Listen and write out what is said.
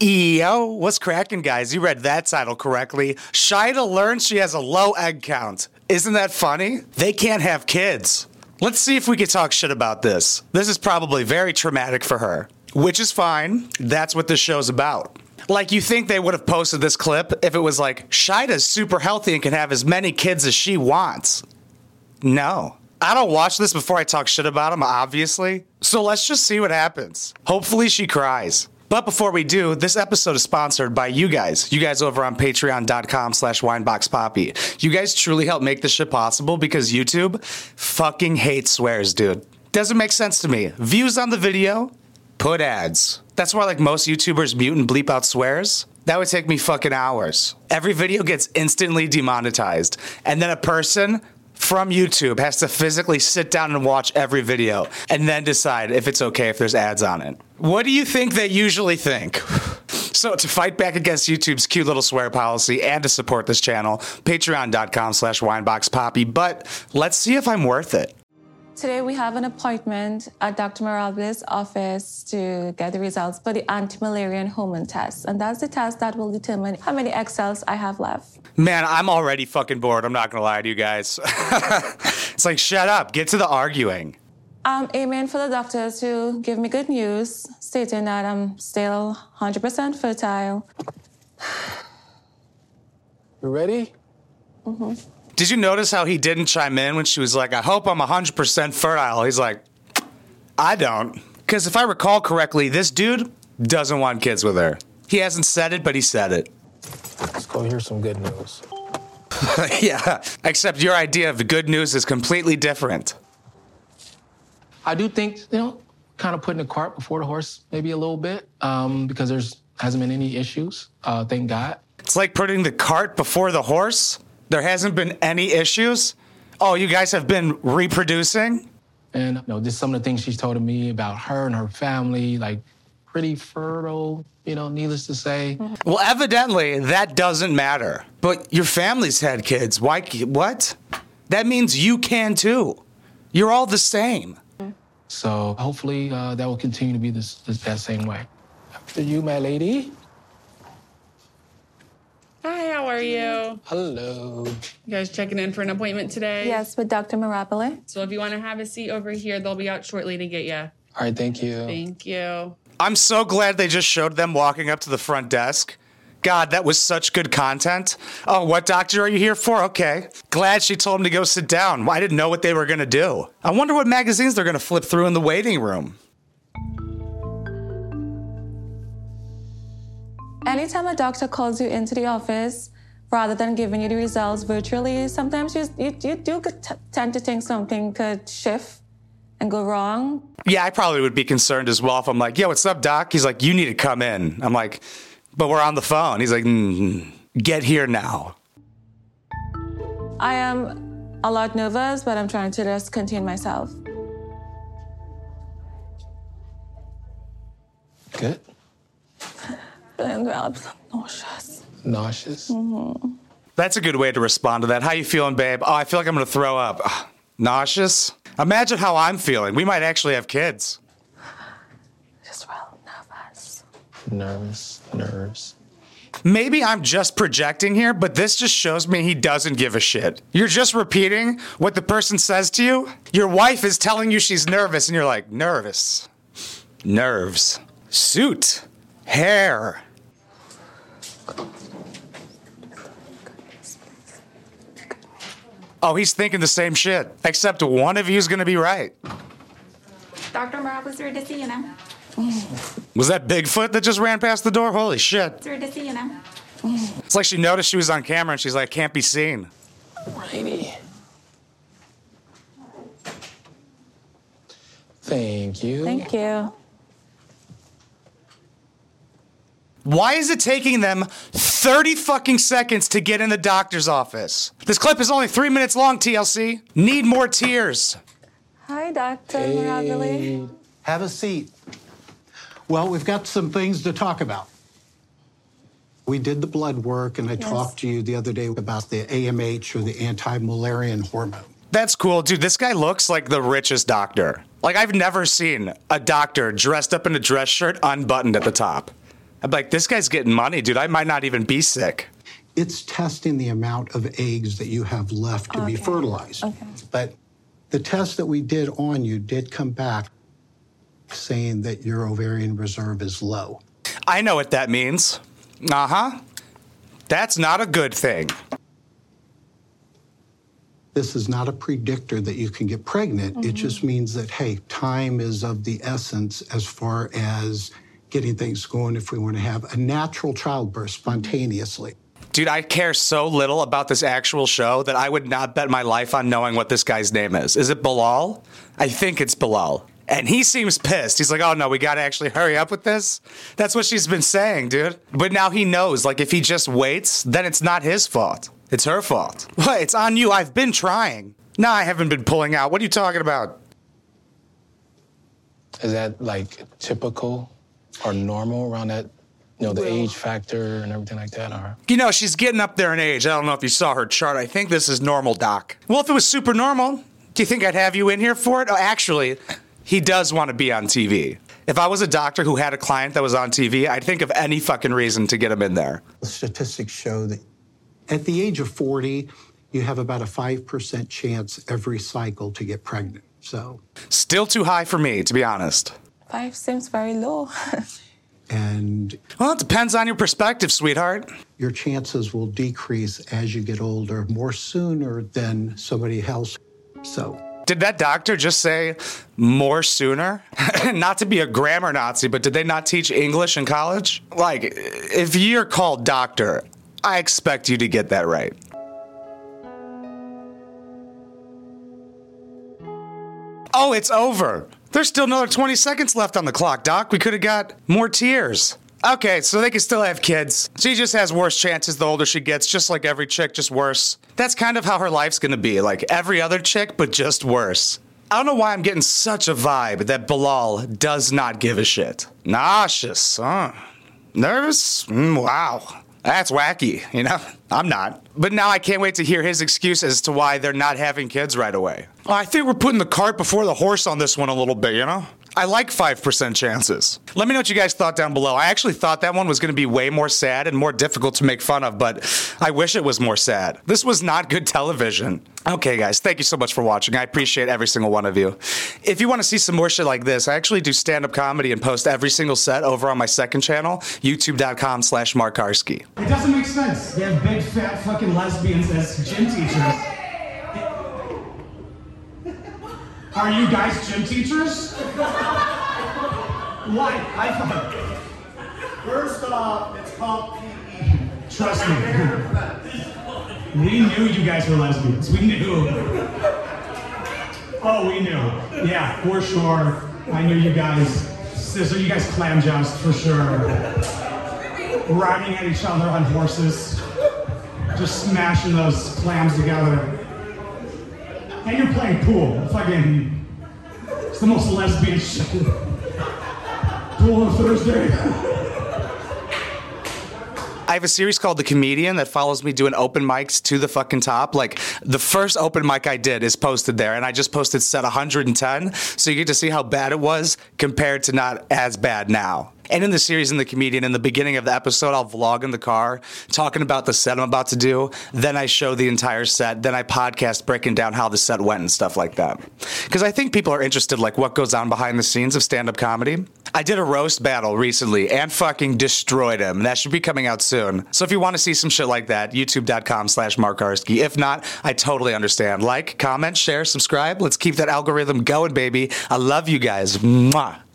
Yo, what's cracking, guys? You read that title correctly. Shaeeda learns she has a low egg count. Isn't that funny? They can't have kids. Let's see if we can talk shit about this. This is probably very traumatic for her, which is fine. That's what this show's about. Like, you think they would have posted this clip if it was like, Shaeeda's super healthy and can have as many kids as she wants. No. I don't watch this before I talk shit about him, obviously. So let's just see what happens. Hopefully she cries. But before we do, this episode is sponsored by you guys. You guys over on patreon.com slash wineboxpoppy. You guys truly help make this shit possible because YouTube fucking hates swears, dude. Doesn't make sense to me. Views on the video, put ads. That's why like most YouTubers mute and bleep out swears. That would take me fucking hours. Every video gets instantly demonetized. And then a person from YouTube has to physically sit down and watch every video and then decide if it's okay if there's ads on it. What do you think they usually think? So to fight back against YouTube's cute little swear policy and to support this channel, patreon.com slash wineboxpoppy. But let's see if I'm worth it. Today we have an appointment at Dr. Mirabile's office to get the results for the anti-Müllerian hormone test. And that's the test that will determine how many egg cells I have left. Man, I'm already fucking bored. I'm not gonna lie to you guys. it's like, shut up, get to the arguing. Um, I'm aiming for the doctor to give me good news, stating that I'm still 100% fertile. You ready? Mm-hmm. Did you notice how he didn't chime in when she was like, I hope I'm 100% fertile? He's like, I don't. Because if I recall correctly, this dude doesn't want kids with her. He hasn't said it, but he said it. Let's go hear some good news. yeah, except your idea of good news is completely different. I do think, you know, kind of putting the cart before the horse maybe a little bit um, because there's hasn't been any issues. Uh, thank God. It's like putting the cart before the horse. There hasn't been any issues. Oh, you guys have been reproducing? And you know, just some of the things she's told me about her and her family, like pretty fertile, you know, needless to say. Well, evidently that doesn't matter. But your family's had kids. Why? What? That means you can too. You're all the same. So hopefully uh, that will continue to be this, this that same way. After you, my lady. Hi, how are you? Hello. You guys checking in for an appointment today? Yes, with Dr. Mirabile. So if you want to have a seat over here, they'll be out shortly to get you. All right, thank you. Thank you. I'm so glad they just showed them walking up to the front desk. God, that was such good content. Oh, what doctor are you here for? Okay. Glad she told him to go sit down. I didn't know what they were going to do. I wonder what magazines they're going to flip through in the waiting room. Anytime a doctor calls you into the office, rather than giving you the results virtually, sometimes you, you, you do t- tend to think something could shift and go wrong. Yeah, I probably would be concerned as well if I'm like, yo, what's up, doc? He's like, you need to come in. I'm like, but we're on the phone. He's like, mm, get here now. I am a lot nervous, but I'm trying to just contain myself. Good. And well, I'm so nauseous. Nauseous. Mm-hmm. That's a good way to respond to that. How you feeling, babe? Oh, I feel like I'm going to throw up. Ugh, nauseous? Imagine how I'm feeling. We might actually have kids. Just real nervous. Nervous, Nerves. Maybe I'm just projecting here, but this just shows me he doesn't give a shit. You're just repeating what the person says to you. Your wife is telling you she's nervous, and you're like, nervous. Nerves. Suit. Hair. Oh, he's thinking the same shit. Except one of you is going to be right. Dr. Morales here to see you now. Was that Bigfoot that just ran past the door? Holy shit. Here to see you now. It's like she noticed she was on camera and she's like, can't be seen. Righty. Thank you. Thank you. Why is it taking them 30 fucking seconds to get in the doctor's office? This clip is only three minutes long, TLC. Need more tears. Hi, Dr. Mirabile. Have a seat. Well, we've got some things to talk about. We did the blood work, and I talked to you the other day about the AMH or the anti Müllerian hormone. That's cool. Dude, this guy looks like the richest doctor. Like, I've never seen a doctor dressed up in a dress shirt unbuttoned at the top. I'm like, this guy's getting money, dude. I might not even be sick. It's testing the amount of eggs that you have left to be fertilized. Okay. But the test that we did on you did come back saying that your ovarian reserve is low. I know what that means. Uh huh. That's not a good thing. This is not a predictor that you can get pregnant. It just means that, hey, time is of the essence as far as getting things going if we want to have a natural childbirth spontaneously. Dude, I care so little about this actual show that I would not bet my life on knowing what this guy's name is. Is it Bilal? I think it's Bilal. And he seems pissed. He's like, oh no, we gotta actually hurry up with this. That's what she's been saying, dude. But now he knows, like, if he just waits, then it's not his fault. It's her fault. What? It's on you. I've been trying. No, I haven't been pulling out. What are you talking about? Is that like typical or normal around that, you know, the age factor and everything like that? Or You know, she's getting up there in age. I don't know if you saw her chart. I think this is normal, Doc. Well, if it was super normal, do you think I'd have you in here for it? Oh, actually, he does want to be on TV. If I was a doctor who had a client that was on TV, I'd think of any fucking reason to get him in there. The statistics show that at the age of 40, you have about a 5% chance every cycle to get pregnant. So, Still too high for me, to be honest. Five seems very low. and Well, it depends on your perspective, sweetheart. your chances will decrease as you get older more sooner than somebody else. So, Did that doctor just say more sooner? not to be a grammar Nazi, but did they not teach English in college? Like, if you're called doctor, I expect you to get that right. Oh, it's over. There's still another 20 seconds left on the clock, Doc. We could have got more tears. Okay, so they can still have kids. She just has worse chances the older she gets, just like every chick, just worse. That's kind of how her life's gonna be, like every other chick, but just worse. I don't know why I'm getting such a vibe that Bilal does not give a shit. Nauseous, huh? Nervous? Mm, wow. That's wacky, you know? I'm not. But now I can't wait to hear his excuse as to why they're not having kids right away. I think we're putting the cart before the horse on this one a little bit, you know? I like 5% chances. Let me know what you guys thought down below. I actually thought that one was going to be way more sad and more difficult to make fun of, but I wish it was more sad. This was not good television. Okay, guys, thank you so much for watching. I appreciate every single one of you. If you want to see some more shit like this, I actually do stand up comedy and post every single set over on my second channel, youtube.com slash markarski. It doesn't make sense. They have big fat fucking lesbians as gym teachers. Are you guys gym teachers? Why? I thought. First off, it's called PE. Trust me. We knew you guys were lesbians. We knew. Oh, we knew. Yeah, for sure. I knew you guys. So you guys clam joust for sure. Riding at each other on horses. Just smashing those clams together. And you're playing pool. Fucking. It's the most lesbian shit. Pool on Thursday. I have a series called The Comedian that follows me doing open mics to the fucking top. Like the first open mic I did is posted there, and I just posted set 110. So you get to see how bad it was compared to not as bad now. And in the series, in the comedian, in the beginning of the episode, I'll vlog in the car talking about the set I'm about to do. Then I show the entire set. Then I podcast breaking down how the set went and stuff like that. Because I think people are interested, like what goes on behind the scenes of stand up comedy. I did a roast battle recently and fucking destroyed him. That should be coming out soon. So if you want to see some shit like that, youtube.com slash Mark Arski. If not, I totally understand. Like, comment, share, subscribe. Let's keep that algorithm going, baby. I love you guys. Mwah.